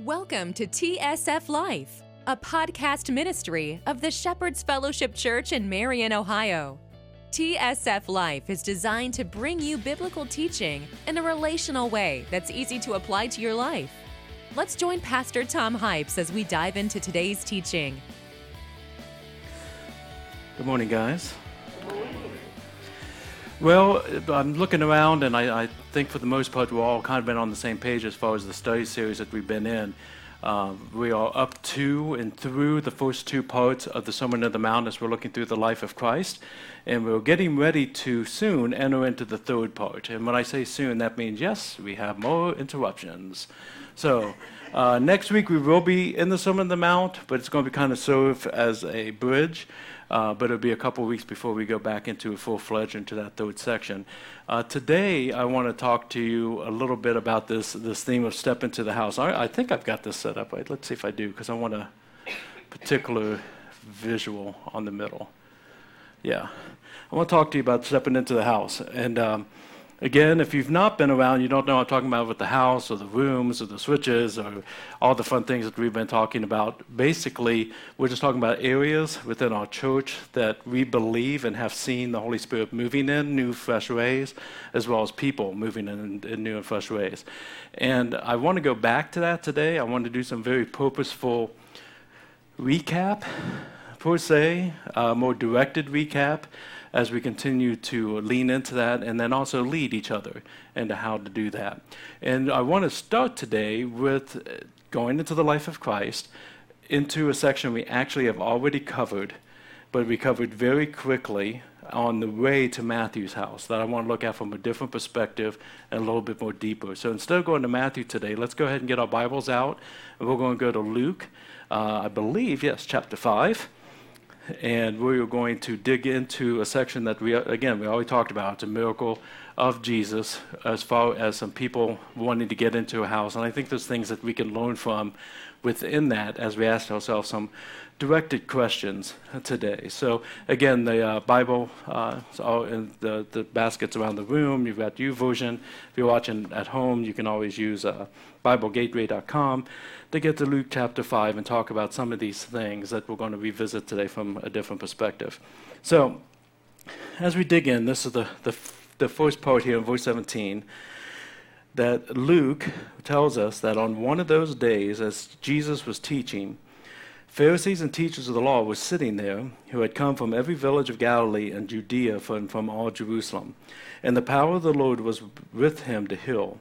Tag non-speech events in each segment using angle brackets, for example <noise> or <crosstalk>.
Welcome to TSF Life, a podcast ministry of the Shepherd's Fellowship Church in Marion, Ohio. TSF Life is designed to bring you biblical teaching in a relational way that's easy to apply to your life. Let's join Pastor Tom Hypes as we dive into today's teaching. Good morning, guys. Well, I'm looking around, and I, I, think for the most part, we've all kind of been on the same page as far as the study series that we've been in. Um, we are up to and through the first two parts of the Sermon on the Mount as we're looking through the life of Christ, and we're getting ready to soon enter into the third part. And when I say soon, that means yes, we have more interruptions. So. Uh, next week we will be in the Sermon on the Mount, but it's going to be kind of serve as a bridge. Uh, but it'll be a couple weeks before we go back into a full fledged into that third section. Uh, today, I want to talk to you a little bit about this this theme of step into the house. I, I think I've got this set up. Let's see if I do, because I want a particular visual on the middle. Yeah, I want to talk to you about stepping into the house, and um, Again, if you've not been around, you don't know what I'm talking about with the house or the rooms or the switches or all the fun things that we've been talking about. Basically, we're just talking about areas within our church that we believe and have seen the Holy Spirit moving in new, fresh ways, as well as people moving in, in new and fresh ways. And I want to go back to that today. I want to do some very purposeful recap, per se, more directed recap as we continue to lean into that and then also lead each other into how to do that. And I want to start today with going into the life of Christ into a section we actually have already covered, but we covered very quickly on the way to Matthew's house that I want to look at from a different perspective and a little bit more deeper. So instead of going to Matthew today, let's go ahead and get our Bibles out. And we're going to go to Luke, uh, I believe, yes, chapter 5 and we are going to dig into a section that we again we already talked about. the miracle of Jesus as far as some people wanting to get into a house, and I think there's things that we can learn from within that as we ask ourselves some directed questions today. So again, the uh, Bible uh, in the, the baskets around the room. You've got YouVersion. If you're watching at home, you can always use uh, BibleGateway.com to get to Luke chapter 5 and talk about some of these things that we're going to revisit today from a different perspective. So as we dig in, this is the, the, the first part here in verse 17 that Luke tells us that on one of those days, as Jesus was teaching, Pharisees and teachers of the law were sitting there, who had come from every village of Galilee and Judea and from all Jerusalem. And the power of the Lord was with him to heal.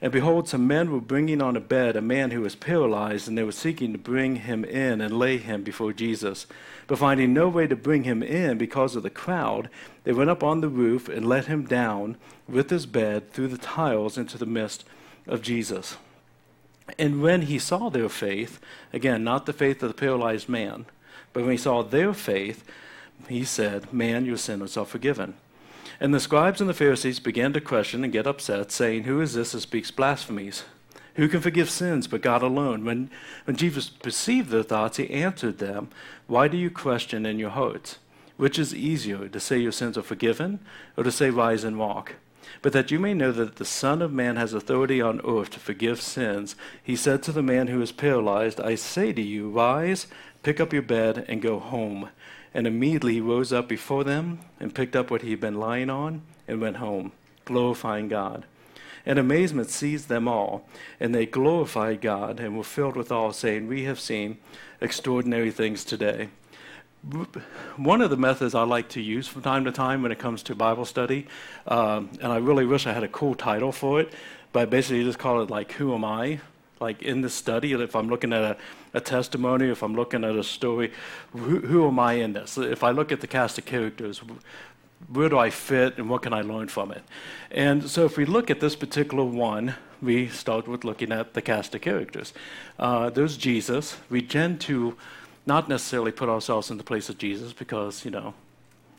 And behold, some men were bringing on a bed a man who was paralyzed, and they were seeking to bring him in and lay him before Jesus. But finding no way to bring him in because of the crowd, they went up on the roof and let him down with his bed through the tiles into the midst of Jesus. And when he saw their faith, again, not the faith of the paralyzed man, but when he saw their faith, he said, Man, your sins are forgiven. And the scribes and the Pharisees began to question and get upset, saying, Who is this that speaks blasphemies? Who can forgive sins but God alone? When, when Jesus perceived their thoughts, he answered them, Why do you question in your hearts? Which is easier, to say your sins are forgiven, or to say, Rise and walk? But that you may know that the Son of Man has authority on earth to forgive sins, he said to the man who was paralyzed, I say to you, rise, pick up your bed, and go home. And immediately he rose up before them and picked up what he had been lying on and went home, glorifying God. And amazement seized them all, and they glorified God and were filled with awe, saying, We have seen extraordinary things today one of the methods I like to use from time to time when it comes to Bible study, um, and I really wish I had a cool title for it, but basically just call it like "Who am I?" Like in the study, if I'm looking at a, a testimony, if I'm looking at a story, who, who am I in this? If I look at the cast of characters, where do I fit, and what can I learn from it? And so, if we look at this particular one, we start with looking at the cast of characters. Uh, there's Jesus. We tend to not necessarily put ourselves in the place of Jesus because, you know,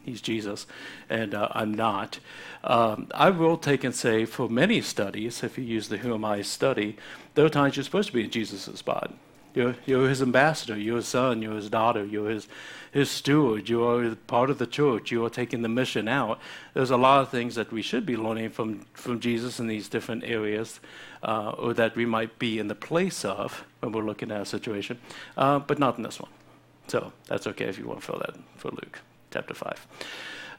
he's Jesus, and uh, I'm not. Um, I will take and say for many studies, if you use the Who Am I study, there are times you're supposed to be in Jesus' spot. You're, you're his ambassador. You're his son. You're his daughter. You're his, his steward. You are part of the church. You are taking the mission out. There's a lot of things that we should be learning from, from Jesus in these different areas, uh, or that we might be in the place of when we're looking at a situation, uh, but not in this one. So that's okay if you want to fill that for Luke chapter 5.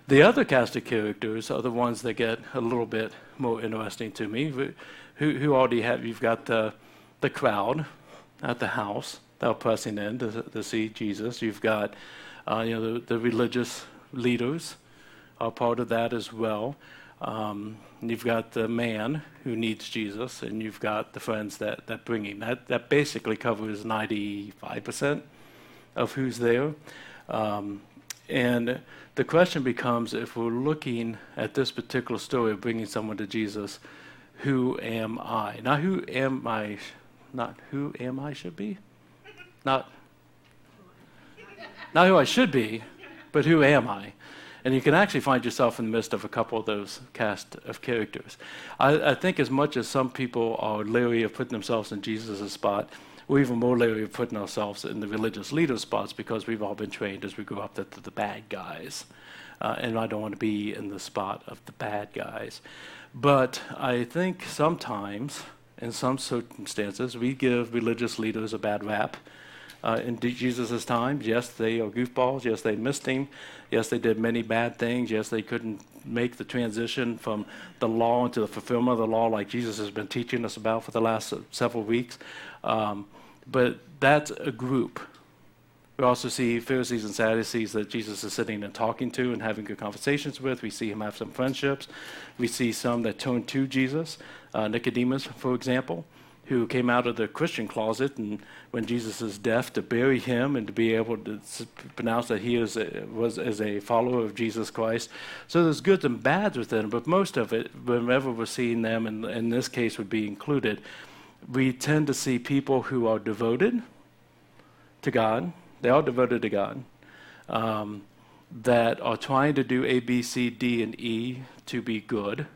The other cast of characters are the ones that get a little bit more interesting to me. Who, who already have, you've got the, the crowd, at the house that are pressing in to, to see Jesus. You've got, uh, you know, the, the, religious leaders are part of that as well. Um, you've got the man who needs Jesus, and you've got the friends that, that bring him. That, that basically covers 95% of who's there. Um, and the question becomes if we're looking at this particular story of bringing someone to Jesus, who am I? Now, who am I not who am I should be, not not who I should be, but who am I? And you can actually find yourself in the midst of a couple of those cast of characters. I, I think as much as some people are leery of putting themselves in Jesus' spot, we're even more leery of putting ourselves in the religious leader spots because we've all been trained as we grow up that they're the bad guys. Uh, and I don't want to be in the spot of the bad guys. But I think sometimes in some circumstances, we give religious leaders a bad rap. Uh, in Jesus' time, yes, they are goofballs. Yes, they missed him. Yes, they did many bad things. Yes, they couldn't make the transition from the law into the fulfillment of the law, like Jesus has been teaching us about for the last several weeks. Um, but that's a group. We also see Pharisees and Sadducees that Jesus is sitting and talking to and having good conversations with. We see him have some friendships. We see some that turn to Jesus uh, Nicodemus, for example, who came out of the Christian closet and when Jesus is deaf to bury him and to be able to pronounce that he is a, was as a follower of Jesus Christ. So there's goods and bads within it, but most of it, whenever we're seeing them, and in this case would be included, we tend to see people who are devoted to God. They are devoted to God. Um, that are trying to do A, B, C, D, and E to be good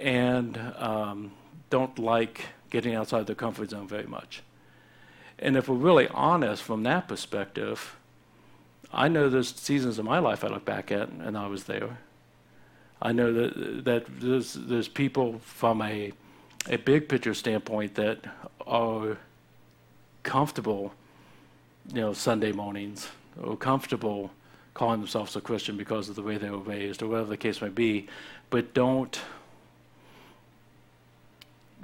and um, don't like getting outside their comfort zone very much. And if we're really honest from that perspective, I know there's seasons of my life I look back at and I was there. I know that that there's there's people from a a big picture standpoint that are comfortable, you know, Sunday mornings or comfortable calling themselves a Christian because of the way they were raised or whatever the case may be, but don't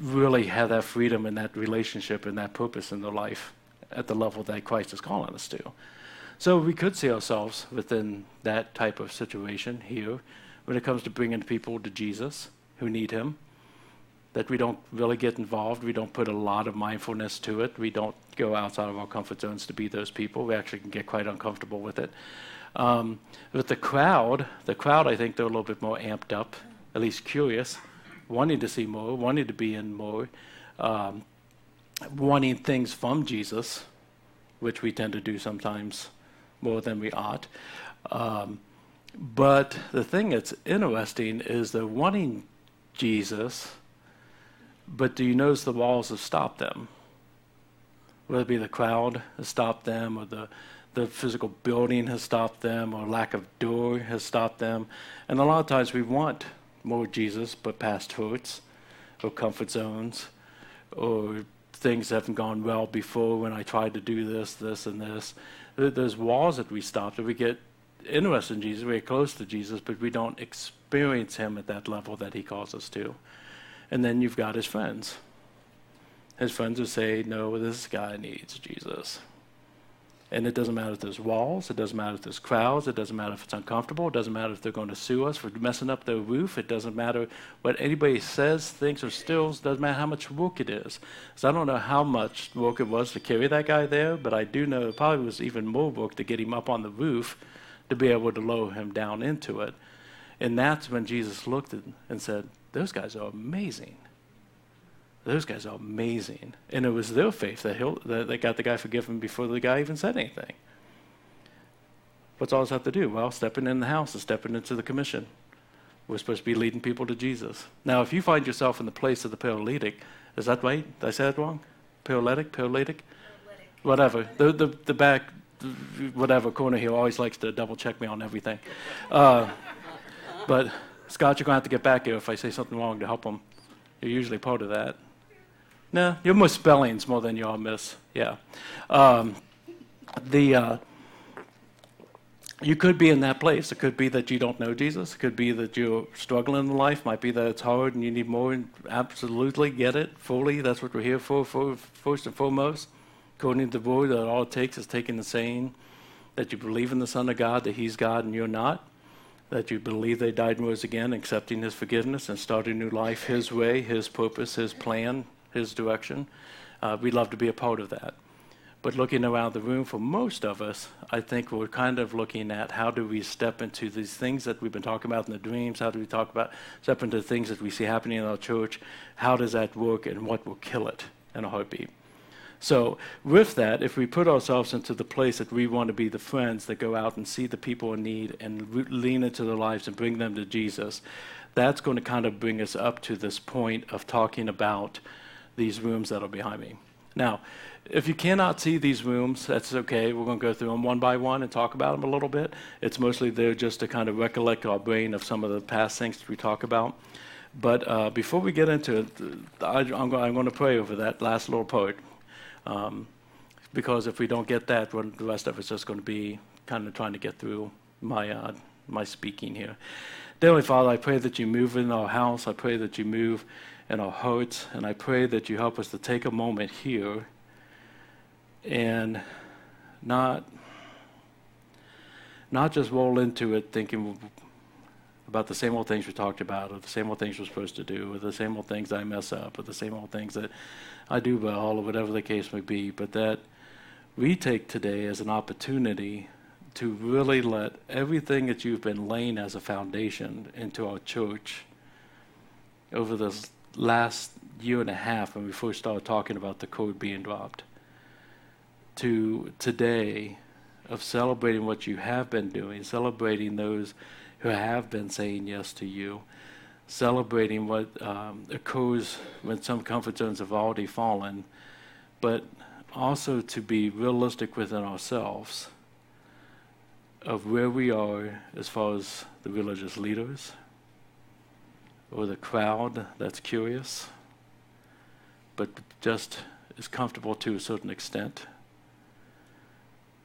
really have that freedom and that relationship and that purpose in their life at the level that Christ is calling us to. So we could see ourselves within that type of situation here when it comes to bringing people to Jesus who need Him. That we don't really get involved. We don't put a lot of mindfulness to it. We don't go outside of our comfort zones to be those people. We actually can get quite uncomfortable with it. Um, with the crowd, the crowd, I think they're a little bit more amped up, at least curious wanting to see more, wanting to be in more, um, wanting things from Jesus, which we tend to do sometimes more than we ought. Um, but the thing that's interesting is they're wanting Jesus, but do you notice the walls have stopped them? Whether it be the crowd has stopped them, or the, the physical building has stopped them, or lack of door has stopped them. And a lot of times we want more Jesus, but past hurts or comfort zones or things that haven't gone well before when I tried to do this, this, and this. There's walls that we stop that we get interested in Jesus, we get close to Jesus, but we don't experience him at that level that he calls us to. And then you've got his friends. His friends who say, No, this guy needs Jesus. And it doesn't matter if there's walls, it doesn't matter if there's crowds, it doesn't matter if it's uncomfortable, it doesn't matter if they're going to sue us for messing up their roof, it doesn't matter what anybody says, thinks, or stills, doesn't matter how much work it is. So I don't know how much work it was to carry that guy there, but I do know it probably was even more work to get him up on the roof to be able to lower him down into it. And that's when Jesus looked at and said, Those guys are amazing those guys are amazing. And it was their faith that, that, that got the guy forgiven before the guy even said anything. What's all this have to do? Well, stepping in the house is stepping into the commission. We're supposed to be leading people to Jesus. Now, if you find yourself in the place of the paralytic, is that right? Did I say that wrong? Paralytic? Paralytic? whatever. The, the, the back, whatever corner here always likes to double check me on everything. Uh, but Scott, you're going to have to get back here if I say something wrong to help him. You're usually part of that. No, you're more spellings more than you are miss. Yeah. Um, the uh, you could be in that place. It could be that you don't know Jesus. It could be that you're struggling in life. Might be that it's hard and you need more. And Absolutely get it fully. That's what we're here for, for first and foremost. According to the word, that all it takes is taking the saying that you believe in the Son of God, that He's God and you're not. That you believe they died and rose again, accepting His forgiveness and starting a new life His way, His purpose, His plan, His direction. Uh, we'd love to be a part of that. But looking around the room for most of us, I think we're kind of looking at how do we step into these things that we've been talking about in the dreams? How do we talk about step into the things that we see happening in our church? How does that work and what will kill it in a heartbeat? So, with that, if we put ourselves into the place that we want to be the friends that go out and see the people in need and re- lean into their lives and bring them to Jesus, that's going to kind of bring us up to this point of talking about these rooms that are behind me. Now, if you cannot see these rooms, that's okay. We're going to go through them one by one and talk about them a little bit. It's mostly there just to kind of recollect our brain of some of the past things that we talk about. But uh, before we get into it, I, am going to pray over that last little part. Um, because if we don't get that, the rest of it's just going to be kind of trying to get through my, uh, my speaking here. Dearly Father, I pray that you move in our house. I pray that you move in our hearts. And I pray that you help us to take a moment here and not not just roll into it thinking about the same old things we talked about, or the same old things we're supposed to do, or the same old things I mess up, or the same old things that I do well, or whatever the case may be, but that we take today as an opportunity to really let everything that you've been laying as a foundation into our church over this last year and a half when we first started talking about the code being dropped to today of celebrating what you have been doing, celebrating those who have been saying yes to you, celebrating what um, occurs when some comfort zones have already fallen, but also to be realistic within ourselves of where we are as far as the religious leaders or the crowd that's curious, but just is comfortable to a certain extent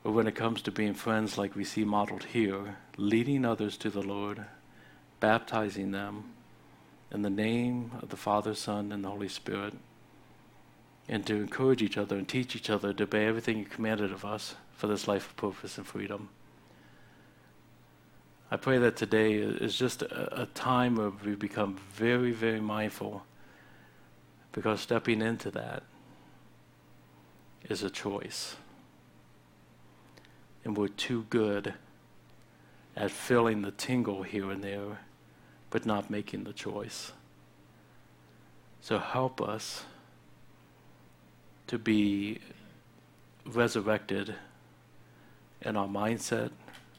but when it comes to being friends like we see modeled here, leading others to the Lord, baptizing them in the name of the Father, Son, and the Holy Spirit, and to encourage each other and teach each other to obey everything you commanded of us for this life of purpose and freedom. I pray that today is just a, a time where we become very, very mindful because stepping into that is a choice and we're too good at feeling the tingle here and there, but not making the choice. So help us to be resurrected in our mindset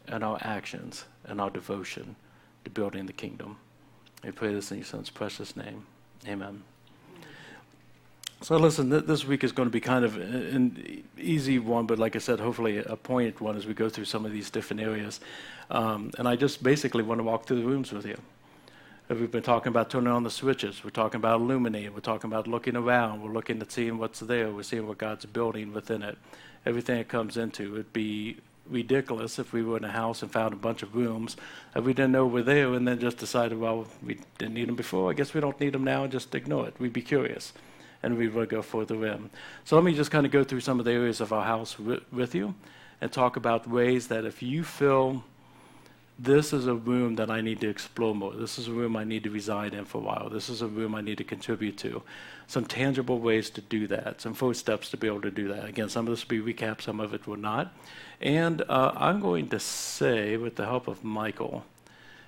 and our actions and our devotion to building the kingdom. I pray this in your son's precious name. Amen. So listen, th- this week is going to be kind of an easy one, but like I said, hopefully a pointed one as we go through some of these different areas. Um, and I just basically want to walk through the rooms with you. We've been talking about turning on the switches. We're talking about illuminating. We're talking about looking around. We're looking at seeing what's there. We're seeing what God's building within it. Everything it comes into. It'd be ridiculous if we were in a house and found a bunch of rooms that uh, we didn't know were there and then just decided, well, we didn't need them before. I guess we don't need them now and just ignore it. We'd be curious and we would go further in. So let me just kind of go through some of the areas of our house with you and talk about ways that if you feel this is a room that I need to explore more, this is a room I need to reside in for a while, this is a room I need to contribute to, some tangible ways to do that, some first steps to be able to do that. Again, some of this will be recap, some of it will not. And uh, I'm going to say, with the help of Michael,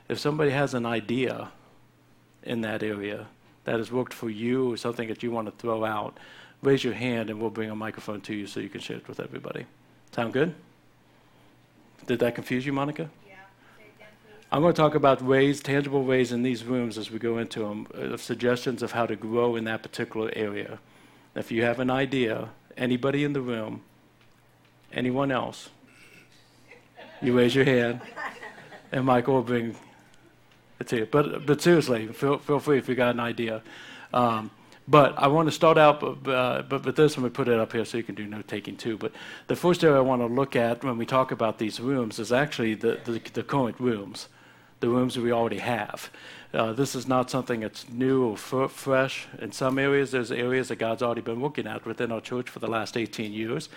if somebody has an idea in that area, that has worked for you or something that you want to throw out, raise your hand and we'll bring a microphone to you so you can share it with everybody. Sound good? Did that confuse you, Monica? Yeah. I'm going to talk about ways, tangible ways in these rooms as we go into them, of suggestions of how to grow in that particular area. If you have an idea, anybody in the room, Anyone else? You raise your hand, and Michael will bring it to you. But, but seriously, feel, feel free if you got an idea. Um, but I want to start out, uh, but with this, I'm going to put it up here so you can do note taking too. But the first area I want to look at when we talk about these rooms is actually the, the, the current rooms, the rooms that we already have. Uh, this is not something that's new or f- fresh. In some areas, there's areas that God's already been working at within our church for the last 18 years.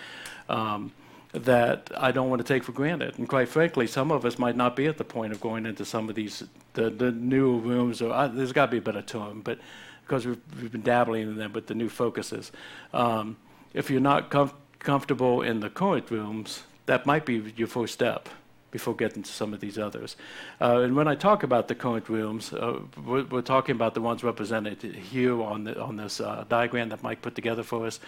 Um, that I don't want to take for granted. And quite frankly, some of us might not be at the point of going into some of these the, the new rooms, or uh, there's got to be a better term, but because we've, we've been dabbling in them with the new focuses. Um, if you're not com- comfortable in the current rooms, that might be your first step before getting to some of these others. Uh, and when I talk about the current rooms, uh, we're, we're, talking about the ones represented here on, the, on this uh, diagram that Mike put together for us.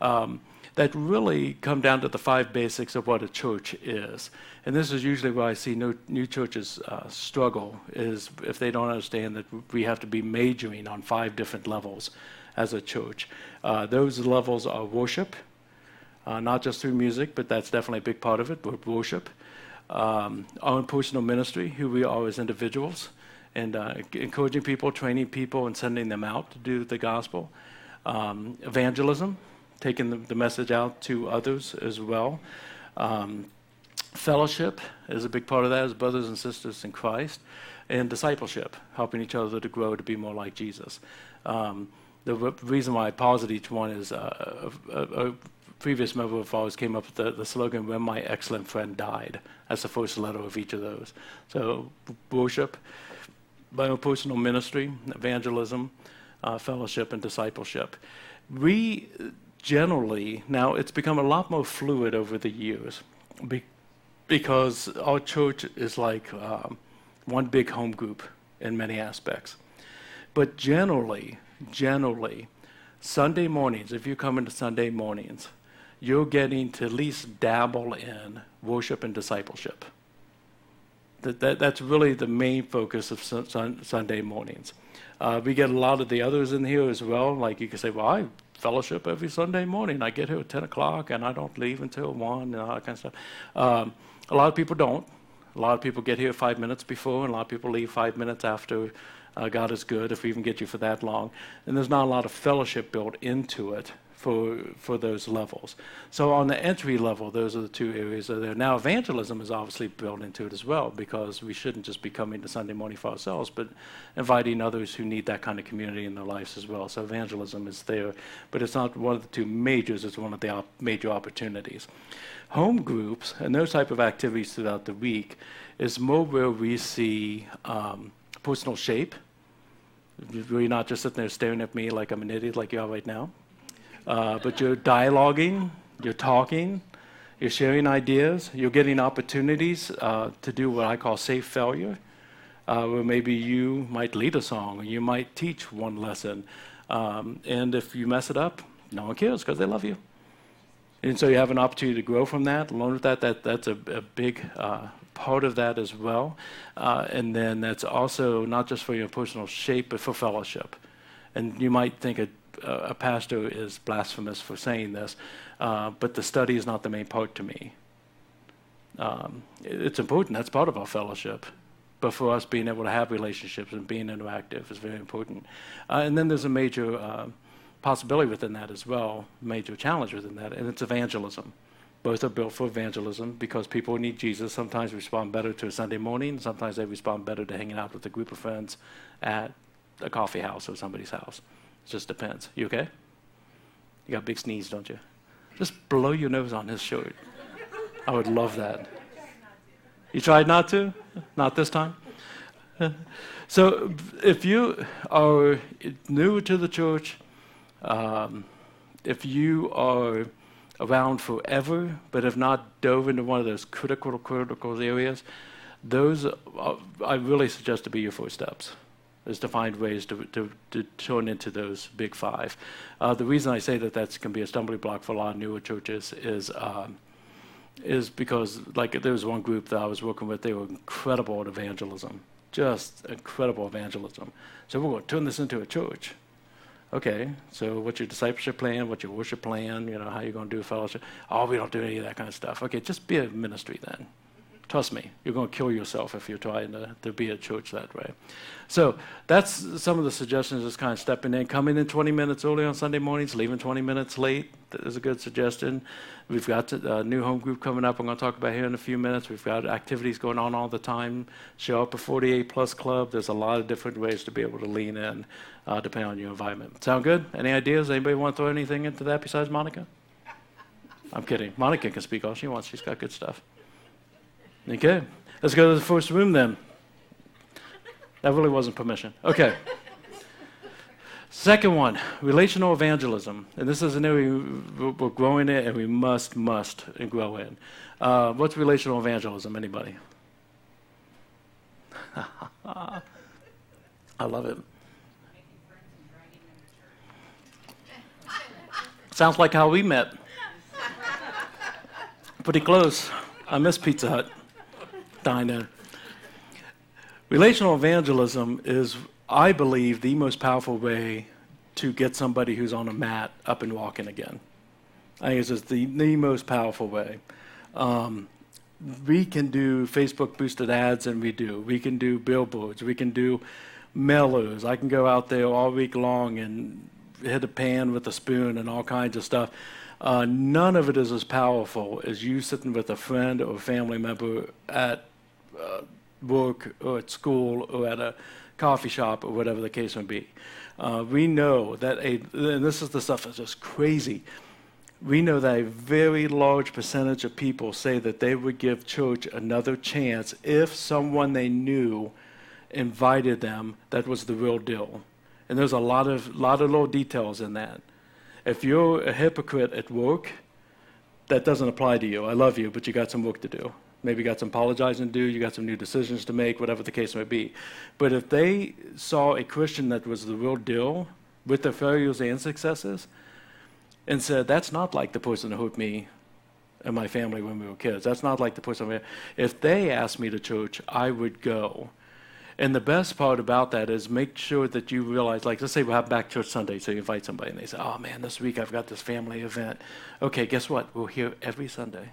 Um, that really come down to the five basics of what a church is. And this is usually where I see new, new churches uh, struggle, is if they don't understand that we have to be majoring on five different levels as a church. Uh, those levels are worship, uh, not just through music, but that's definitely a big part of it, but worship. Um, our own personal ministry, who we are as individuals, and uh, encouraging people, training people, and sending them out to do the gospel. Um, evangelism, taking the, the message out to others as well. Um, fellowship is a big part of that as brothers and sisters in Christ. And discipleship, helping each other to grow to be more like Jesus. Um, the re- reason why I at each one is uh, a, a, a, previous member of ours came up with the, the, slogan, When My Excellent Friend Died. That's the first letter of each of those. So, worship, my own personal ministry, evangelism, uh, fellowship, and discipleship. We generally, now it's become a lot more fluid over the years be, because our church is like um, one big home group in many aspects. But generally, generally, Sunday mornings, if you come into Sunday mornings, you're getting to at least dabble in worship and discipleship. That, that, that's really the main focus of sun, Sunday mornings. Uh, we get a lot of the others in here as well. Like you can say, well, I fellowship every Sunday morning. I get here at 10 o'clock and I don't leave until 1 and all that kind of stuff. Um, a lot of people don't. A lot of people get here five minutes before, and a lot of people leave five minutes after. Uh, God is good if we even get you for that long. And there's not a lot of fellowship built into it for for those levels. So on the entry level, those are the two areas that are there. Now evangelism is obviously built into it as well because we shouldn't just be coming to Sunday morning for ourselves, but inviting others who need that kind of community in their lives as well. So evangelism is there, but it's not one of the two majors. It's one of the op- major opportunities. Home groups and those type of activities throughout the week is more where we see um, personal shape. You're not just sitting there staring at me like I'm an idiot like you are right now uh, but you're dialoguing, you're talking, you're sharing ideas, you're getting opportunities uh, to do what I call safe failure, uh, where maybe you might lead a song or you might teach one lesson. Um, and if you mess it up, no one cares because they love you. And so you have an opportunity to grow from that, learn with that. that that's a, a big uh, part of that as well. Uh, and then that's also not just for your personal shape, but for fellowship. And you might think a a pastor is blasphemous for saying this, uh, but the study is not the main part to me. Um, it's important, that's part of our fellowship. But for us, being able to have relationships and being interactive is very important. Uh, and then there's a major uh, possibility within that as well, major challenge within that, and it's evangelism. Both are built for evangelism because people need Jesus. Sometimes respond better to a Sunday morning, sometimes they respond better to hanging out with a group of friends at a coffee house or somebody's house. It just depends. You okay? You got big sneeze, don't you? Just blow your nose on his shirt. I would love that. You tried not to? Not this time? <laughs> So, if you are new to the church, um, if you are around forever but have not dove into one of those critical, critical areas, those are, I really suggest to be your first steps is to find ways to, to, to turn into those big five. Uh, the reason I say that that can be a stumbling block for a lot of newer churches is um, is because like there was one group that I was working with, they were incredible at evangelism, just incredible evangelism. So we're going to turn this into a church. Okay, so what's your discipleship plan? What's your worship plan? You know, how you going to do fellowship? Oh, we don't do any of that kind of stuff. Okay, just be a ministry then. Trust me, you're going to kill yourself if you're trying to, to be a church that way. So that's some of the suggestions, just kind of stepping in. Coming in 20 minutes early on Sunday mornings, leaving 20 minutes late is a good suggestion. We've got a new home group coming up. I'm going to talk about here in a few minutes. We've got activities going on all the time. Show up a 48 plus club. There's a lot of different ways to be able to lean in, uh, depending on your environment. Sound good? Any ideas? Anybody want to throw anything into that besides Monica? I'm kidding. Monica can speak all she wants. She's got good stuff. Okay, let's go to the first room then. That really wasn't permission. Okay. Second one, relational evangelism. And this is an area we're growing in and we must, must grow in. Uh, what's relational evangelism? Anybody? <laughs> I love it. Sounds like how we met. Pretty close. I miss Pizza Hut. Relational evangelism is I believe, the most powerful way to get somebody who's on a mat up and walking again. I think it's just the, the most powerful way. Um, we can do Facebook boosted ads, and we do. We can do billboards. We can do mailers. I can go out there all week long and hit a pan with a spoon and all kinds of stuff. Uh, none of it is as powerful as you sitting with a friend or a family member at uh, work or at school or at a coffee shop or whatever the case may be. Uh, we know that a, and this is the stuff that's just crazy. We know that a very large percentage of people say that they would give church another chance if someone they knew invited them that was the real deal. And there's a lot of lot of little details in that. If you're a hypocrite at work, that doesn't apply to you. I love you, but you got some work to do. Maybe got some apologizing to do, you got some new decisions to make, whatever the case may be. But if they saw a Christian that was the real deal with their failures and successes and said, that's not like the person who hurt me and my family when we were kids. That's not like the person. If they asked me to church, I would go. And the best part about that is make sure that you realize, like, let's say we have back church Sunday, so you invite somebody and they say, oh man, this week I've got this family event. Okay, guess what? We're here every Sunday.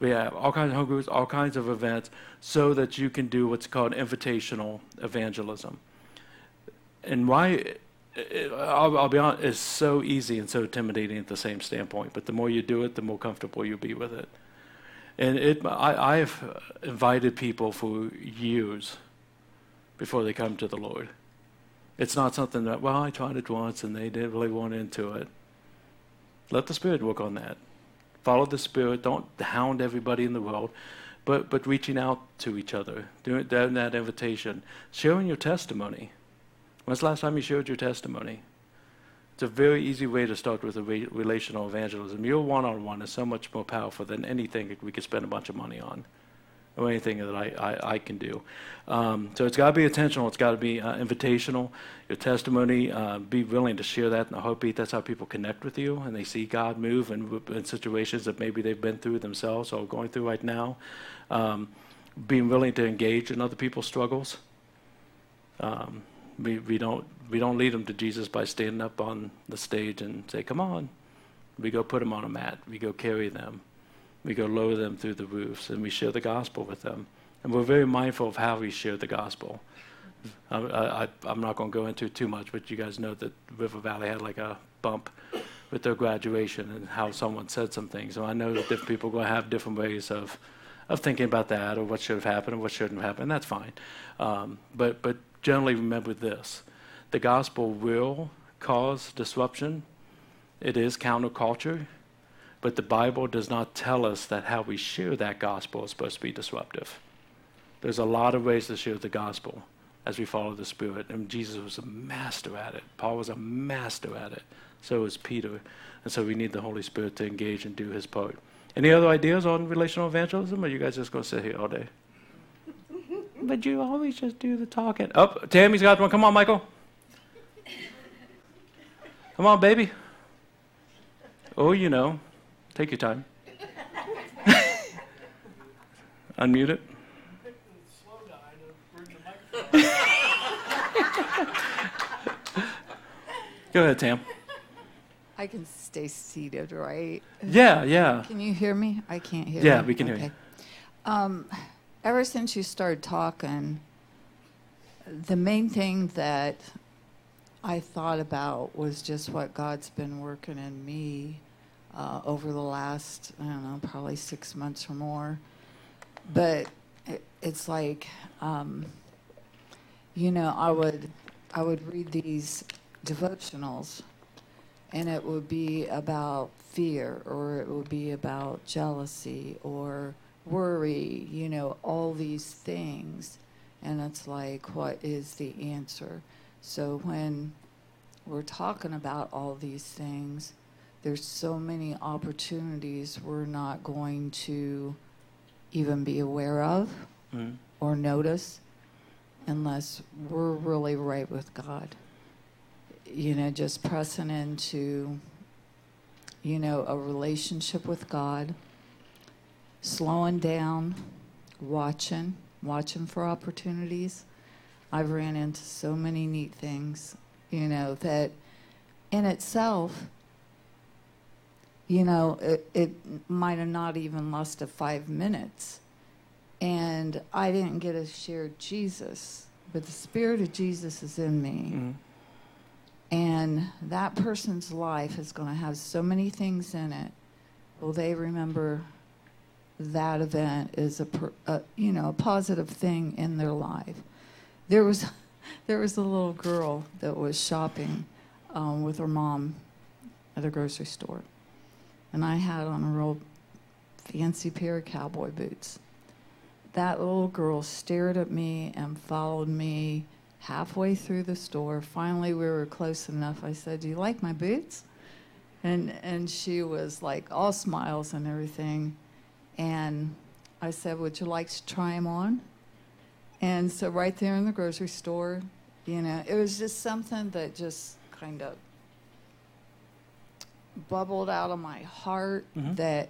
We have all kinds of home groups, all kinds of events, so that you can do what's called invitational evangelism. And why, I'll, I'll be honest, it's so easy and so intimidating at the same standpoint. But the more you do it, the more comfortable you'll be with it. And it, I, I've invited people for years before they come to the Lord. It's not something that, well, I tried it once and they didn't really want into it. Let the Spirit work on that follow the Spirit. Don't hound everybody in the world, but, but reaching out to each other, doing, that invitation, sharing your testimony. When's the last time you shared your testimony? It's a very easy way to start with a re- relational evangelism. Your one on one is so much more powerful than anything we could spend a bunch of money on or anything that I, I, I can do. Um, so it's got to be intentional. It's got to be uh, invitational. Your testimony, uh, be willing to share that in the heartbeat. That's how people connect with you and they see God move in, in situations that maybe they've been through themselves or going through right now. Um, being willing to engage in other people's struggles. Um, we, we, don't, we don't lead them to Jesus by standing up on the stage and say, Come on. We go put them on a mat, we go carry them we go lower them through the roofs and we share the gospel with them. And we're very mindful of how we share the gospel. I, am not going to go into too much, but you guys know that River Valley had like a bump with their graduation and how someone said some things. So I know that different people are going to have different ways of, of thinking about that or what should have happened and what shouldn't have happened. That's fine. Um, but, but generally remember this the gospel will cause disruption, it is counterculture. But the Bible does not tell us that how we share that gospel is supposed to be disruptive. There's a lot of ways to share the gospel as we follow the Spirit. And Jesus was a master at it. Paul was a master at it. So was Peter. And so we need the Holy Spirit to engage and do his part. Any other ideas on relational evangelism? Or are you guys just going to sit here all day? <laughs> but you always just do the talking. Up, oh, Tammy's got one. Come on, Michael. Come on, baby. Oh, you know. Take your time. <laughs> Unmute it. Go ahead, Tam. I can stay seated, right? Yeah, yeah. Can you hear me? I can't hear you. Yeah, you. we can hear you. Um, ever since you started talking, the main thing that I thought about was just what God's been working in me uh, over the last, I don't know, probably six months or more. But it, it's like, um, you know, I would, I would read these devotionals and it would be about fear or it would be about jealousy or worry, you know, all these things. And it's like, what is the answer? So when we're talking about all these things, there's so many opportunities we're not going to even be aware of Mhm. or notice unless we're really right with God. You know, just pressing into, you know, a relationship with God, slowing down, watching, watching for opportunities. I've ran into so many neat things, you know, that in itself, you know, it, it might have not even lasted five minutes. And I didn't get to share Jesus, but the Spirit of Jesus is in me. Mhm. And that person's life is going to have so many things in it. Will they remember that event is a, a you know a positive thing in their life? There was <laughs> there was a little girl that was shopping um, with her mom at a grocery store, and I had on a real fancy pair of cowboy boots. That little girl stared at me and followed me halfway through the store. Finally, we were close enough. I said, "Do you like my boots?" And and she was like all smiles and everything. And I said, "Would you like to try them on?" And so right there in the grocery store, you know, it was just something that just kind of bubbled out of my heart Mhm. that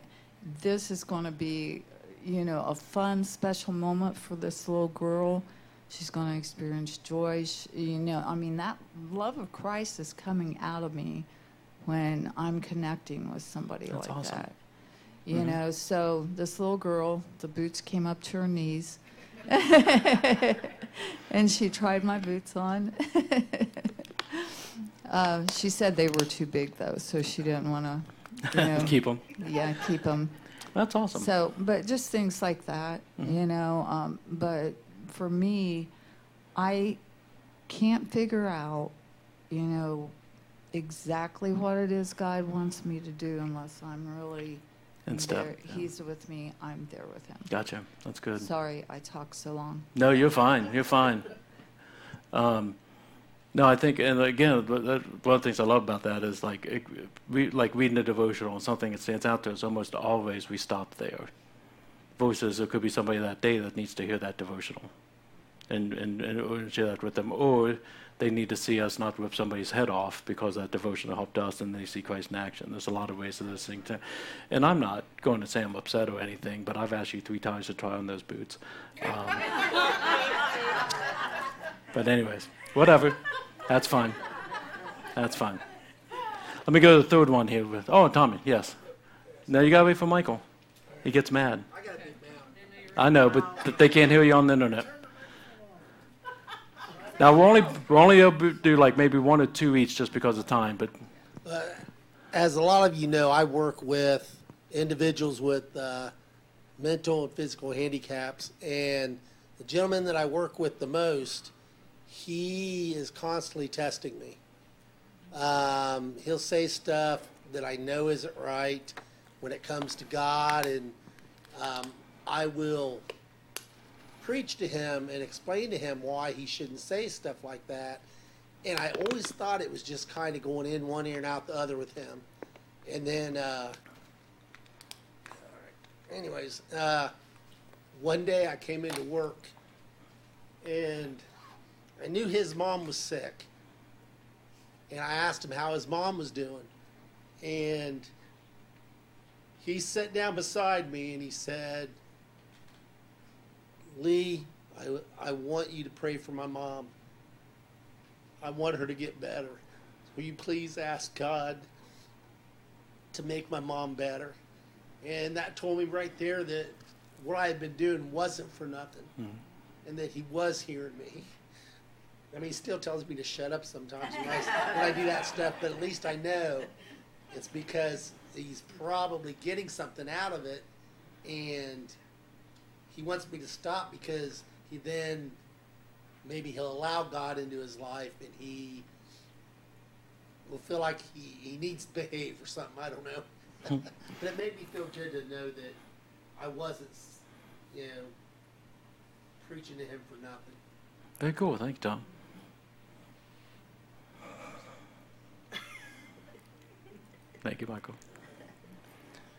this is going to be, you know, a fun, special moment for this little girl. She's going to experience joy. She, you know, I mean, that love of Christ is coming out of me when I'm connecting with somebody That's like awesome. that. You Mhm. know, so this little girl, the boots came up to her knees. <laughs> and she tried my boots on. <laughs> uh, she said they were too big, though, so she didn't want to, you <laughs> know, Keep them. yeah, keep them. That's awesome. So, but just things like that, Mhm. you know. Um, but for me, I can't figure out, you know, exactly what it is God wants me to do unless I'm really And there. yeah. He's with me. I'm there with him. Gotcha. That's good. Sorry, I talked so long. No, you're fine. You're fine. <laughs> Um, no, I think, and again, one of the things I love about that is like, it, we, like reading a devotional, and something that stands out to us almost always we stop there. Versus it could be somebody that day that needs to hear that devotional, and and and share that with them, or they need to see us not rip somebody's head off because that devotional helped us, and they see Christ in action. There's a lot of ways to this thing too, and I'm not going to say I'm upset or anything, but I've asked you three times to try on those boots. Um, <laughs> but anyways, whatever. That's fine. That's fine. Let me go to the third one here with. Oh, Tommy, yes. No, you gotta wait for Michael. He gets mad. I know, but they can't hear you on the internet. Now we're only we're only able to do like maybe one or two each just because of time. But as a lot of you know, I work with individuals with uh, mental and physical handicaps, and the gentleman that I work with the most, he is constantly testing me. Um, he'll say stuff that I know isn't right when it comes to God, and um, I will preach to him and explain to him why he shouldn't say stuff like that. And I always thought it was just kind of going in one ear and out the other with him. And then, uh, anyways, uh, one day I came into work and I knew his mom was sick. And I asked him how his mom was doing. And he sat down beside me and he said, Lee, I, I want you to pray for my mom. I want her to get better. will you please ask God to make my mom better? And that told me right there that what I had been doing wasn't for nothing hmm. and that He was hearing me. I mean, He still tells me to shut up sometimes when I, when I do that stuff, but at least I know it's because He's probably getting something out of it and He wants me to stop because He then maybe He'll allow God into His life and He will feel like he, he needs to behave or something. I don't know. <laughs> but it made me feel good to know that I wasn't, you know, preaching to him for nothing. Very cool. Thank you, Tom. Thank you, Michael.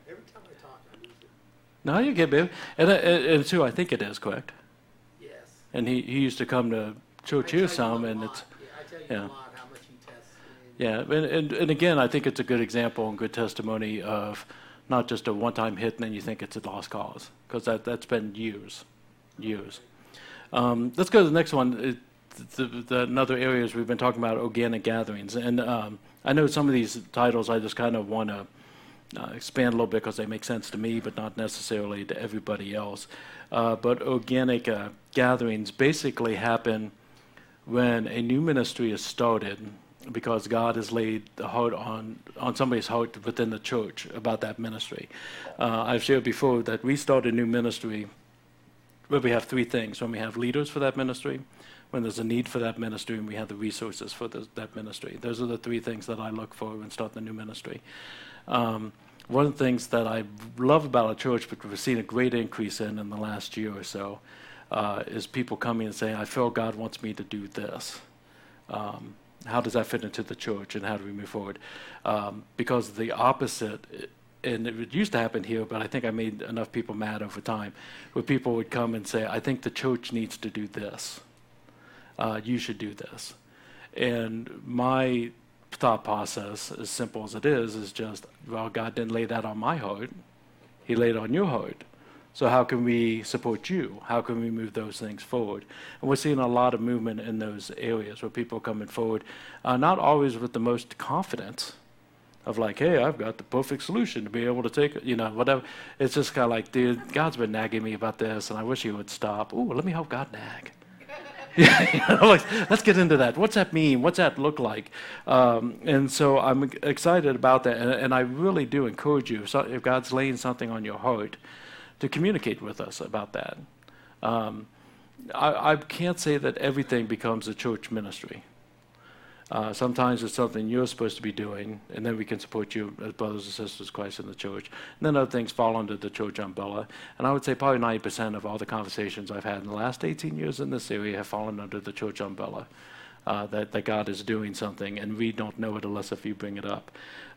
Every time I talk, I lose it. No, you get baby. And, uh, and, and Sue, I think it is correct. Yes. And he, he used to come to here you some, and it's Yeah, I tell you yeah. a lot how much he tests. And Yeah, and, and, and again, I think it's a good example and good testimony of not just a one-time hit and then you think it's a lost cause, because that, that's been years, years. Um, let's go to the next one. It, the, the, another areas we've been talking about organic gatherings, and um, I know some of these titles I just kind of want to uh, expand a little bit because they make sense to me, but not necessarily to everybody else. Uh, but organic uh, gatherings basically happen when a new ministry is started because God has laid the heart on, on somebody's heart within the church about that ministry. Uh, I've shared before that we start a new ministry where we have three things when we have leaders for that ministry, when there's a need for that ministry, and we have the resources for the, that ministry. Those are the three things that I look for when starting a new ministry. Um, one of the things that I love about our church, but we've seen a great increase in in the last year or so, uh, is people coming and saying, I feel God wants me to do this. Um, how does that fit into the church and how do we move forward? Um, because the opposite, and it used to happen here, but I think I made enough people mad over time, where people would come and say, I think the church needs to do this. Uh, you should do this. And my thought process, as simple as it is, is just, well, God didn't lay that on my heart. He laid it on your heart. So how can we support you? How can we move those things forward? And we're seeing a lot of movement in those areas where people are coming forward, uh, not always with the most confidence of like, hey, I've got the perfect solution to be able to take, you know, whatever. It's just kind of like, dude, God's been nagging me about this, and I wish he would stop. Ooh, let me help God nag. Yeah, you know, like, <laughs> let's get into that. What's that mean? What's that look like? Um, and so I'm excited about that, and, and I really do encourage you. If God's laying something on your heart, to communicate with us about that. Um, I, I can't say that everything becomes a church ministry. Uh, sometimes it's something you're supposed to be doing, and then we can support you as brothers and sisters Christ in the church. And then other things fall under the church umbrella. And I would say probably 90% of all the conversations I've had in the last 18 years in this area have fallen under the church umbrella. Uh, that, that God is doing something, and we don't know it unless if you bring it up.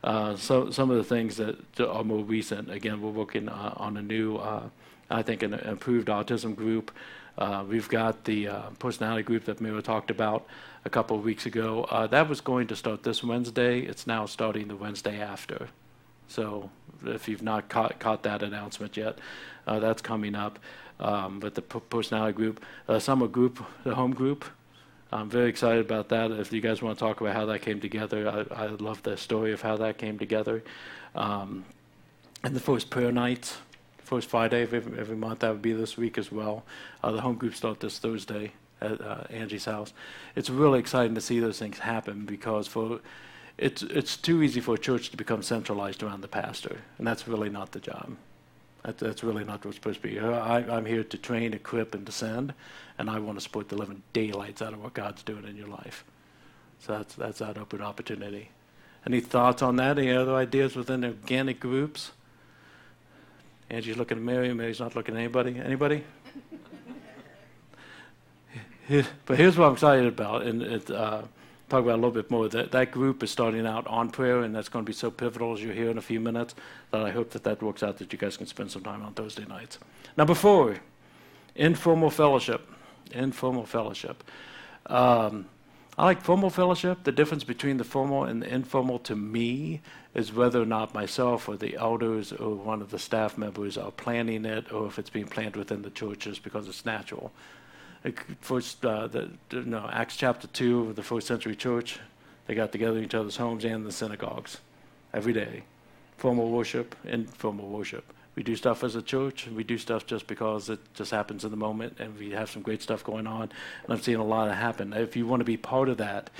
Uh, so some of the things that are more recent, again, we're working uh, on a new, uh, I think, an improved autism group. Uh, we've got the uh, personality group that Mira talked about a couple of weeks ago. Uh, that was going to start this Wednesday. It's now starting the Wednesday after. So if you've not caught, caught that announcement yet, that's coming up. Um, but the p- personality group, summer group, the home group, I'm very excited about that. If you guys want to talk about how that came together, I, I love the story of how that came together. Um, and the first prayer night, first Friday of every, every month, that would be this week as well. Uh, the home group start this Thursday at uh, Angie's house. It's really exciting to see those things happen because for it's it's too easy for a church to become centralized around the pastor, and that's really not the job. That, that's really not what's supposed to be. I, I'm here to train, equip, and descend, and I want to support the living daylights out of what God's doing in your life. So that's that's that open opportunity. Any thoughts on that? Any other ideas within organic groups? Angie's looking at Mary. Mary's not looking at anybody. Anybody? but here's what I'm excited about, and it, uh, talk about a little bit more. That that group is starting out on prayer, and that's going to be so pivotal as you hear in a few minutes. That I hope that that works out. That you guys can spend some time on Thursday nights. Number four, informal fellowship. Informal fellowship. Um, I like formal fellowship. The difference between the formal and the informal to me is whether or not myself or the elders or one of the staff members are planning it, or if it's being planned within the churches because it's natural. First, uh, the, no, Acts chapter two of the first century church, They got together in each other's homes and the synagogues every day. Formal worship, informal worship. We do stuff as a church, and we do stuff just because it just happens in the moment, and we have some great stuff going on. And I've seen a lot of happen. If you want to be part of that,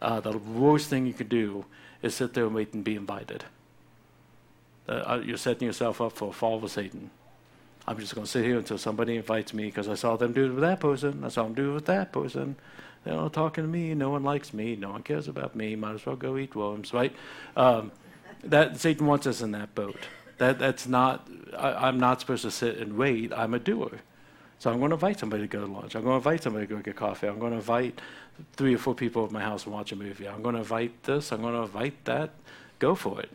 uh, the worst thing you could do is sit there and wait and be invited. Uh, you're setting yourself up for a fall with Satan. I'm just going to sit here until somebody invites me because I saw them do it with that person. I saw them do it with that person. They're all talking to me. No one likes me. No one cares about me. Might as well go eat worms, right? Um, that Satan wants us in that boat. That that's not. I, I'm not supposed to sit and wait. I'm a doer. So I'm going to invite somebody to go to lunch. I'm going to invite somebody to go get coffee. I'm going to invite three or four people at my house and watch a movie. I'm going to invite this. I'm going to invite that. Go for it.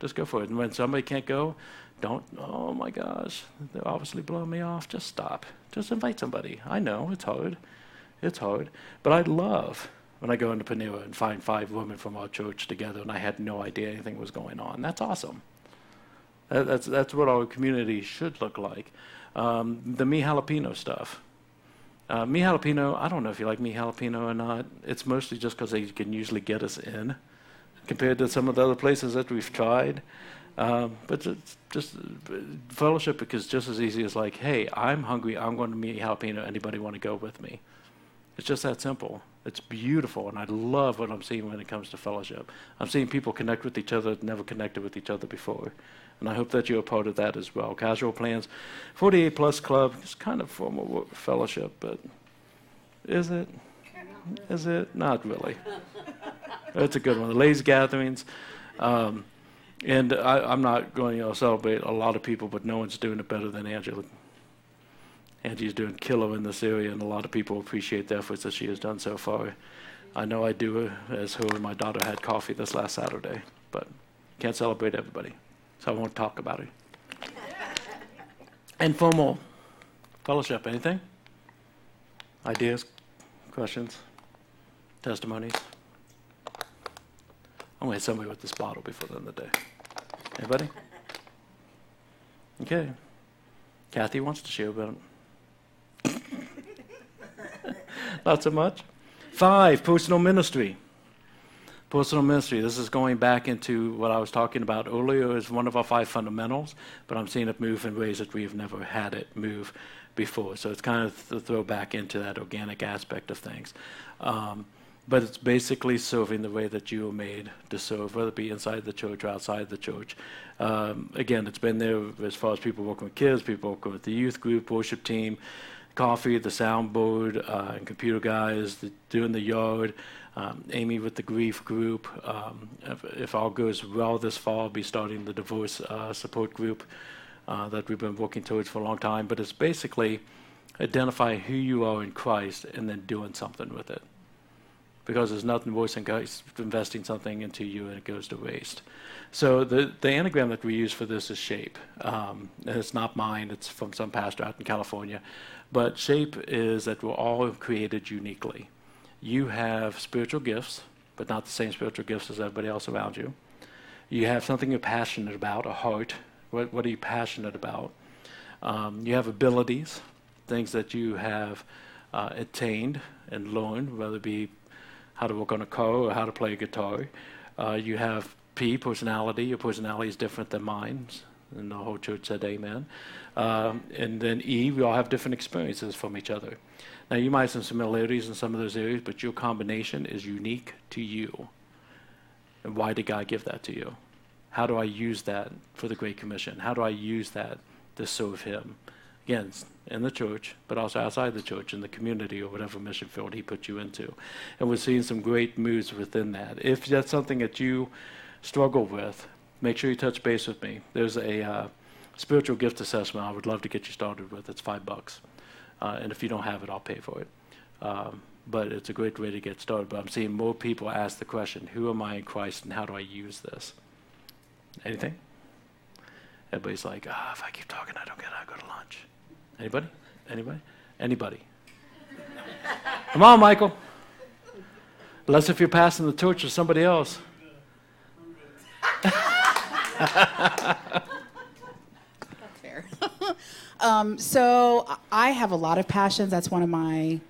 Just go for it. And when somebody can't go, don't, oh my gosh, they're obviously blowing me off. Just stop. Just invite somebody. I know it's hard. It's hard. But I love when I go into Panera and find five women from our church together and I had no idea anything was going on. That's awesome. That, that's, that's what our community should look like. Um, the me jalapeno stuff. Uh, me jalapeno, I don't know if you like me jalapeno or not. It's mostly just because they can usually get us in compared to some of the other places that we've tried. Um, but it's just uh, fellowship because just as easy as like, hey, I'm hungry. I'm going to meet jalapeno. Anybody want to go with me? It's just that simple. It's beautiful, and I love what I'm seeing when it comes to fellowship. I'm seeing people connect with each other that never connected with each other before, and I hope that you're a part of that as well. Casual plans, 48 plus club is kind of formal fellowship, but is it? Is it? Not really. That's a good one. The ladies' gatherings. Um, and I, am not going to celebrate a lot of people, but no one's doing it better than Angela. Angie's doing killer in this area, and a lot of people appreciate the efforts that she has done so far. I know I do, as her and my daughter had coffee this last Saturday, but can't celebrate everybody, so I won't talk about it. Informal <laughs> fellowship, anything? Ideas, questions, testimonies? I'm going to hit somebody with this bottle before the end of the day. Anybody? <laughs> Okay. Kathy wants to share about it. Not so much. Five, personal ministry. Personal ministry. This is going back into what I was talking about earlier as one of our five fundamentals, but I'm seeing it move in ways that we've never had it move before. So it's kind of to throw back into that organic aspect of things. Um, but it's basically serving the way that you were made to serve, whether it be inside the church or outside the church. Um, again, it's been there as far as people working with kids, people working with the youth group, worship team, coffee, the soundboard, uh, and computer guys, the, doing the yard. Um, Amy with the grief group. Um, if, if, all goes well this fall, I'll be starting the divorce uh, support group uh, that we've been working towards for a long time. But it's basically identifying who you are in Christ and then doing something with it because there's nothing worse than investing something into you and it goes to waste. So the, the anagram that we use for this is SHAPE. Um, and it's not mine, it's from some pastor out in California. But SHAPE is that we're all created uniquely. You have spiritual gifts, but not the same spiritual gifts as everybody else around you. You have something you're passionate about, a heart. What, what are you passionate about? Um, you have abilities, things that you have uh, attained and learned, whether it be how to work on a car or how to play a guitar. Uh, you have P, personality. Your personality is different than mine. And the whole church said amen. Um, and then E, we all have different experiences from each other. Now, you might have some similarities in some of those areas, but your combination is unique to you. And why did God give that to you? How do I use that for the Great Commission? How do I use that to serve Him? Again, in the church, but also outside the church, in the community or whatever mission field He put you into. And we're seeing some great moves within that. If that's something that you struggle with, make sure you touch base with me. There's a uh, spiritual gift assessment I would love to get you started with. It's five bucks. Uh, and if you don't have it, I'll pay for it. Um, but it's a great way to get started. But I'm seeing more people ask the question Who am I in Christ and how do I use this? Anything? Everybody's like, ah, if I keep talking, I don't get I go to lunch. Anybody? Anybody? Anybody? Come on, Michael. Unless if you're passing the torch to somebody else. That's <laughs> fair. um, so I have a lot of passions. That's one of my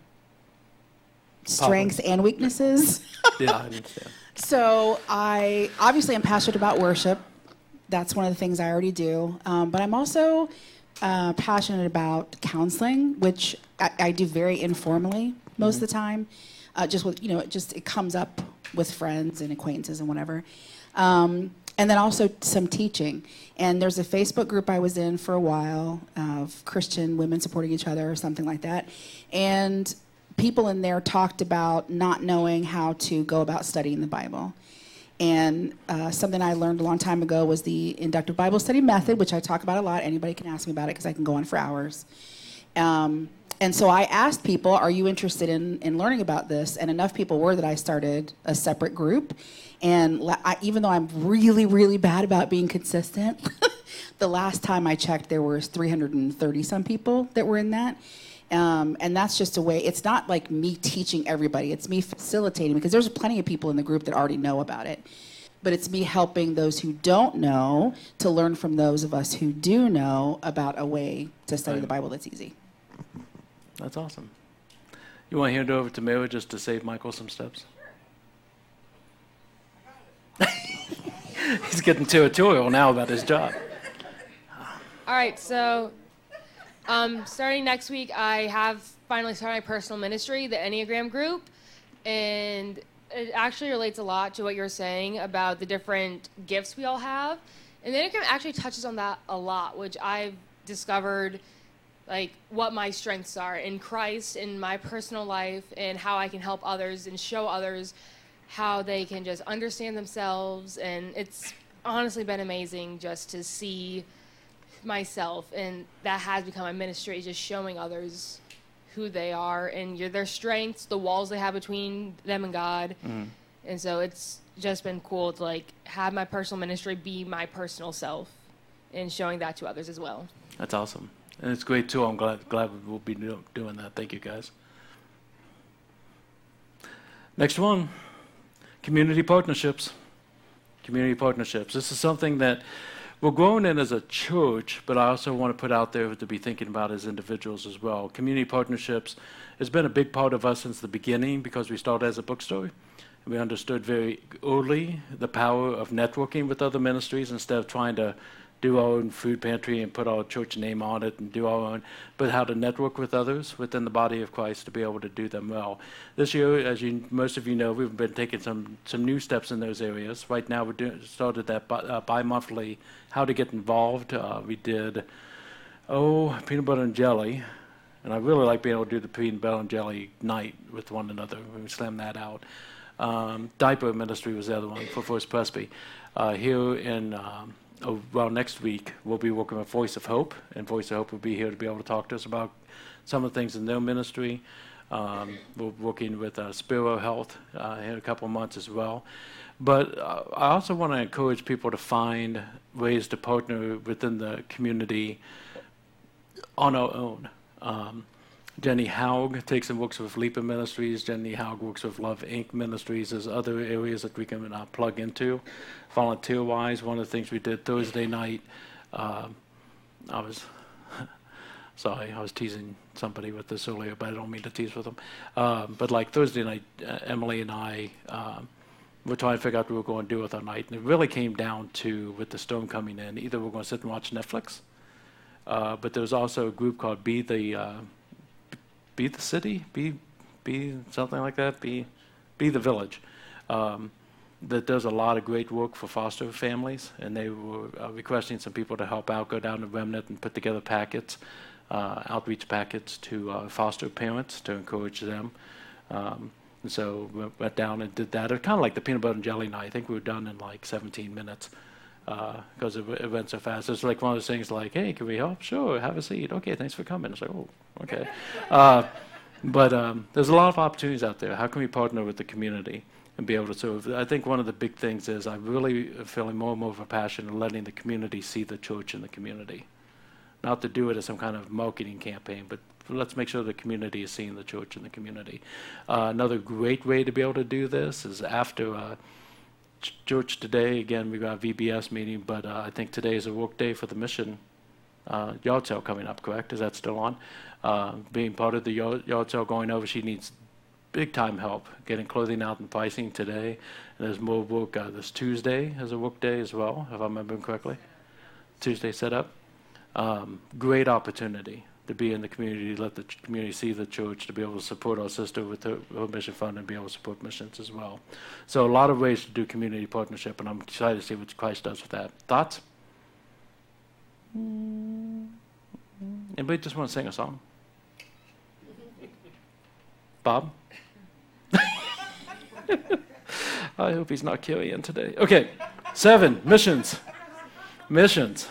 strengths and weaknesses. <laughs> yeah, I understand. So I obviously am passionate about worship. That's one of the things I already do. Um, but I'm also uh, passionate about counseling, which I, I do very informally most of the time. Uh, just with you know, it just it comes up with friends and acquaintances and whatever. Um, and then also some teaching. And there's a Facebook group I was in for a while of Christian women supporting each other or something like that. And people in there talked about not knowing how to go about studying the Bible. And uh, something I learned a long time ago was the inductive Bible study method, which I talk about a lot. Anybody can ask me about it because I can go on for hours. Um, and so I asked people, Are you interested in, in learning about this? And enough people were that I started a separate group. And I, even though I'm really, really bad about being consistent, <laughs> the last time I checked, there was 330 some people that were in that. Um, and that's just a way, it's not like me teaching everybody, it's me facilitating because there's plenty of people in the group that already know about it. But it's me helping those who don't know to learn from those of us who do know about a way to study the Bible that's easy. That's awesome. You want to hand it over to Mary just to save Michael some steps? <laughs> He's getting territorial now about his job. All right, so um, starting next week, I have finally started my personal ministry, the Enneagram group, and it actually relates a lot to what you're saying about the different gifts we all have. And the Enneagram actually touches on that a lot, which I've discovered like what my strengths are in Christ, in my personal life, and how I can help others and show others how they can just understand themselves. And it's honestly been amazing just to see myself, and that has become my ministry, just showing others who they are and your, their strengths, the walls they have between them and God. Mm-hmm. And so it's just been cool to like have my personal ministry be my personal self and showing that to others as well. That's awesome. And it's great too. I'm glad glad we'll be doing that. Thank you guys. Next one, community partnerships. Community partnerships. This is something that we're growing in as a church, but I also want to put out there to be thinking about as individuals as well. Community partnerships has been a big part of us since the beginning because we started as a bookstore. And we understood very early the power of networking with other ministries instead of trying to do our own food pantry and put our church name on it and do our own, but how to network with others within the body of Christ to be able to do them well. This year, as you, most of you know, we've been taking some, some new steps in those areas. Right now, we're doing, started that bi- uh, bi-monthly how to get involved. Uh, we did, oh, peanut butter and jelly. And I really like being able to do the peanut butter and jelly night with one another. We slam that out. Um, diaper ministry was the other one for First Presby. Uh, here in um, well next week we'll be working with Voice of Hope, and Voice of Hope will be here to be able to talk to us about some of the things in their ministry. Um, we're working with uh, Spiro Health uh, in a couple months as well. But uh, I also want to encourage people to find ways to partner within the community on our own. Um, Jenny Haug takes and works with Leaper Ministries. Jenny Haug works with Love Inc. Ministries. There's other areas that we can uh, plug into. Volunteer wise, one of the things we did Thursday night, um, I was, <laughs> sorry, I was teasing somebody with this earlier, but I don't mean to tease with them. Um, but like Thursday night, uh, Emily and I, um, we're trying to figure out what we're going to do with our night. And it really came down to, with the storm coming in, either we're going to sit and watch Netflix, uh, but there was also a group called Be the uh, Be the City, Be Be something like that, Be Be the Village, um, that does a lot of great work for foster families, and they were uh, requesting some people to help out, go down to Remnant and put together packets, uh, outreach packets to uh, foster parents to encourage them. Um, and so we went down and did that. It kind of like the peanut butter and jelly night. I think we were done in like 17 minutes because it, it went so fast. It's like one of those things like, hey, can we help? Sure, have a seat. Okay, thanks for coming. It's like, oh, okay. <laughs> uh, but um, there's a lot of opportunities out there. How can we partner with the community and be able to serve? I think one of the big things is I'm really feeling more and more of a passion in letting the community see the church in the community. Not to do it as some kind of marketing campaign, but let's make sure the community is seeing the church in the community. Uh, another great way to be able to do this is after uh, church today. Again, we've got a VBS meeting, but uh, I think today is a work day for the mission uh, yard sale coming up. Correct? Is that still on? Uh, being part of the yard, yard sale going over, she needs big time help getting clothing out and pricing today. And there's more work uh, this Tuesday as a work day as well, if I remember correctly. Tuesday set up. Um, great opportunity to be in the community, let the ch- community see the church, to be able to support our sister with her, her mission fund and be able to support missions as well. So a lot of ways to do community partnership, and I'm excited to see what Christ does with that. Thoughts? Anybody just want to sing a song? Bob? <laughs> I hope he's not carrying today. Okay, seven, missions. Missions.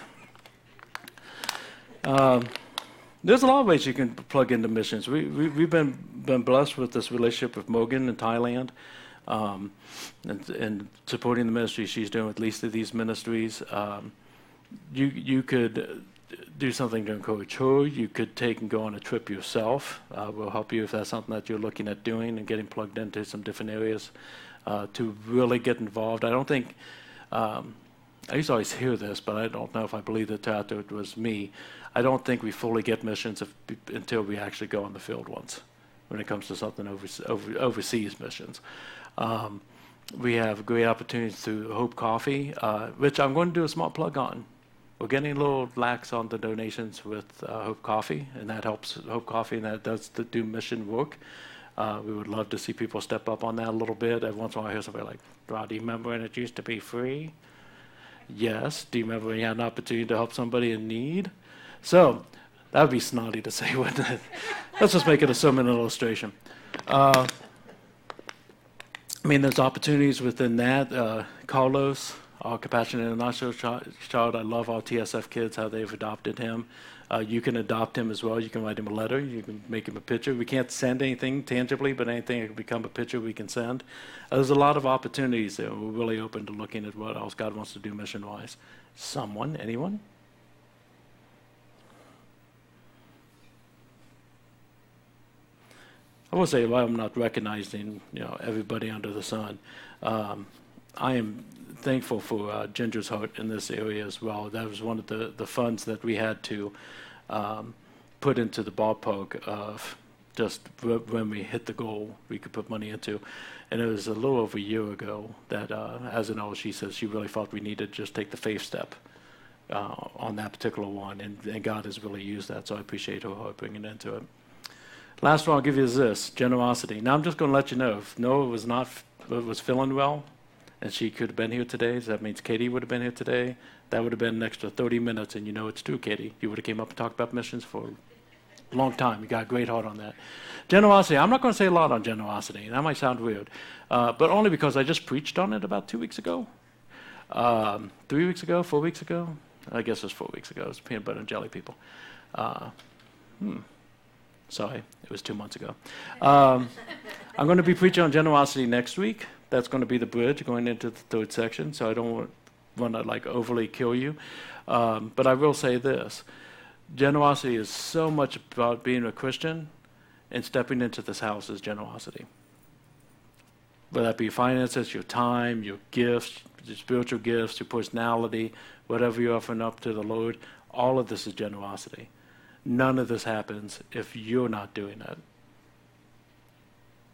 Um, there's a lot of ways you can plug into missions. We, we, we've been, been blessed with this relationship with Mogan in Thailand um, and, and supporting the ministry she's doing with least of these ministries. Um, you, you could do something encourage her. You could take and go on a trip yourself. Uh, we'll help you if that's something that you're looking at doing and getting plugged into some different areas uh, to really get involved. I don't think, um, I used to always hear this, but I don't know if I believe after it was me. I don't think we fully get missions if, until we actually go on the field once when it comes to something over, over, overseas missions. Um, we have great opportunities through Hope Coffee, uh, which I'm going to do a small plug on. We're getting a little lax on the donations with uh, Hope Coffee, and that helps Hope Coffee, and that does the, do mission work. Uh, we would love to see people step up on that a little bit. Every once in a while, I hear somebody like, do you remember when it used to be free? Yes. Do you remember when you had an opportunity to help somebody in need? So that would be snotty to say, <laughs> wouldn't it? Let's just make it a sermon illustration. Uh, I mean, there's opportunities within that. Uh, Carlos, our Compassionate International child, I love our TSF kids, how they've adopted him. Uh, you can adopt him as well. You can write him a letter. You can make him a picture. We can't send anything tangibly, but anything that can become a picture we can send. Uh, there's a lot of opportunities there. We're really open to looking at what else God wants to do mission wise. Someone? Anyone? I will say, while I'm not recognizing you know everybody under the sun, um, I am thankful for uh, Ginger's Heart in this area as well. That was one of the, the funds that we had to um, put into the ballpark of just when we hit the goal, we could put money into. And it was a little over a year ago that, uh, as an know, she says she really felt we needed to just take the faith step uh, on that particular one. And, and, God has really used that, so I appreciate her bringing into it. Last one I'll give you is this generosity. Now I'm just going to let you know if Noah was not was feeling well, and she could have been here today. So that means Katie would have been here today. That would have been an extra 30 minutes, and you know it's true, Katie. You would have came up and talked about missions for a long time. You got a great heart on that. Generosity. I'm not going to say a lot on generosity. That might sound weird, uh, but only because I just preached on it about two weeks ago, um, three weeks ago, four weeks ago. I guess it was four weeks ago. It was peanut butter and jelly people. Uh, hmm. Sorry, it was two months ago. Um, I'm going to be preaching on generosity next week that's going to be the bridge going into the third section. So I don't want, to like overly kill you, um, but I will say this: generosity is so much about being a Christian, and stepping into this house is generosity. Whether that be finances, your time, your gifts, your spiritual gifts, your personality, whatever you're offering up to the Lord, all of this is generosity. None of this happens if you're not doing it.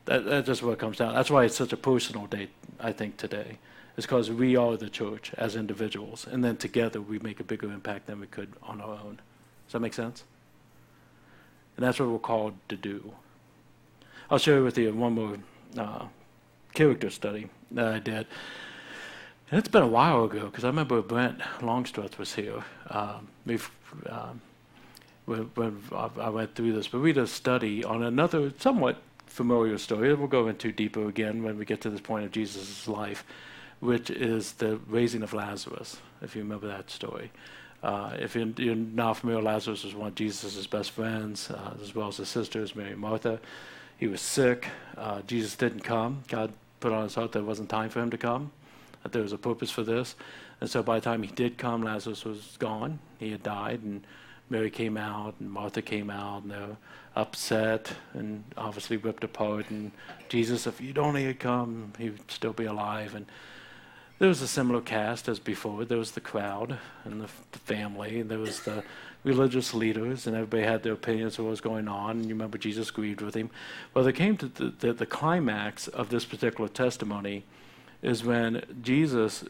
That, that's just what it comes down. That's why it's such a personal day, I think, today. It's because we are the church as individuals, and then together we make a bigger impact than we could on our own. Does that make sense? And that's what we're called to do. I'll share with you one more uh, character study that I did. And it's been a while ago because I remember Brent Longstreth was here. Um, we've, um, when, I went through this, but we did a study on another somewhat familiar story. We'll go into deeper again when we get to this point of Jesus' life, which is the raising of Lazarus, if you remember that story. Uh, if you're, you're, not familiar, Lazarus was one of Jesus' best friends, uh, as well as his sisters, Mary and Martha. He was sick. Uh, Jesus didn't come. God put on his heart that it wasn't time for him to come, that there was a purpose for this. And so by the time he did come, Lazarus was gone. He had died, and Mary came out, and Martha came out, and they were upset and obviously ripped apart. And Jesus, if you'd only had come, he would still be alive. And there was a similar cast as before. There was the crowd and the, the family, and there was the religious leaders, and everybody had their opinions of what was going on. And you remember Jesus grieved with him. Well, they came to the, the, the climax of this particular testimony is when Jesus uh,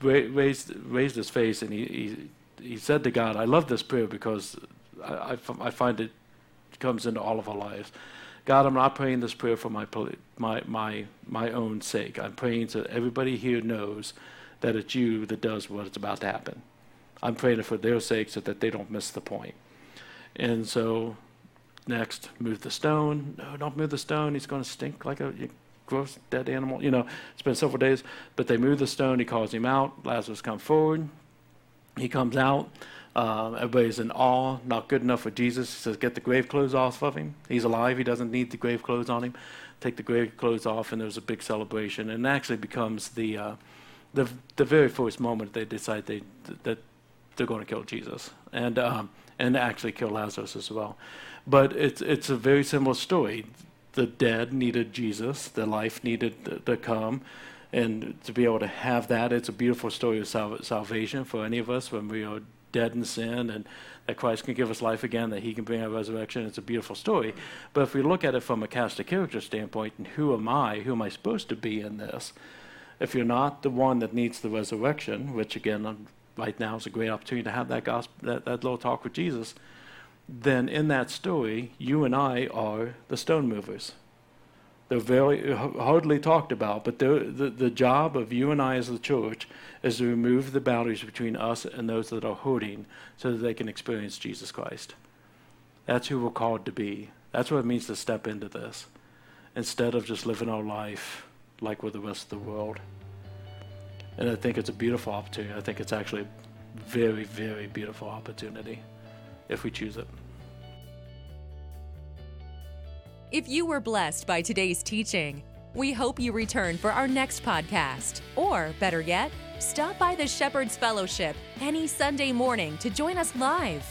raised, raised his face and he, he, he said to God, I love this prayer because I, find it comes into all of our lives. God, I'm not praying this prayer for my, my, my, my own sake. I'm praying so everybody here knows that it's you that does what is about to happen. I'm praying it for their sake so that they don't miss the point. And so, next, move the stone. No, don't move the stone. He's going to stink like a gross dead animal. You know, it's been several days. But they move the stone. He calls him out. Lazarus comes forward. He comes out. Uh, everybody's in awe, not good enough for Jesus. He says, Get the grave clothes off of him. He's alive. He doesn't need the grave clothes on him. Take the grave clothes off, and there's a big celebration. And it actually becomes the, uh, the, the very first moment they decide they, that they're going to kill Jesus and, um, and actually kill Lazarus as well. But it's, it's a very similar story. The dead needed Jesus, the life needed to come and to be able to have that, it's a beautiful story of sal- salvation for any of us when we are dead in sin and that Christ can give us life again, that he can bring a resurrection. It's a beautiful story. But if we look at it from a cast of character standpoint, and who am I? Who am I supposed to be in this? If you're not the one that needs the resurrection, which again, um, right now is a great opportunity to have that gospel, that, that little talk with Jesus, then in that story, you and I are the stone movers. They're very hardly talked about, but the, the job of you and I as the church is to remove the boundaries between us and those that are hurting so that they can experience Jesus Christ. That's who we're called to be. That's what it means to step into this instead of just living our life like with the rest of the world. And I think it's a beautiful opportunity. I think it's actually a very, very beautiful opportunity if we choose it. If you were blessed by today's teaching, we hope you return for our next podcast. Or, better yet, stop by the Shepherd's Fellowship any Sunday morning to join us live.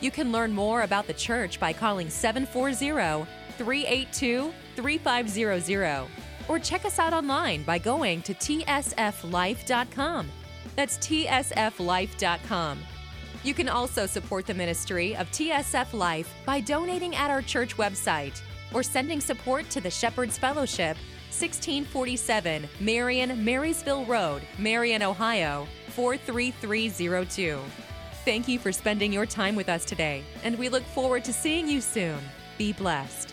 You can learn more about the church by calling 740 382 3500 or check us out online by going to tsflife.com. That's tsflife.com. You can also support the ministry of TSF Life by donating at our church website or sending support to the Shepherd's Fellowship, 1647 Marion Marysville Road, Marion, Ohio, 43302. Thank you for spending your time with us today, and we look forward to seeing you soon. Be blessed.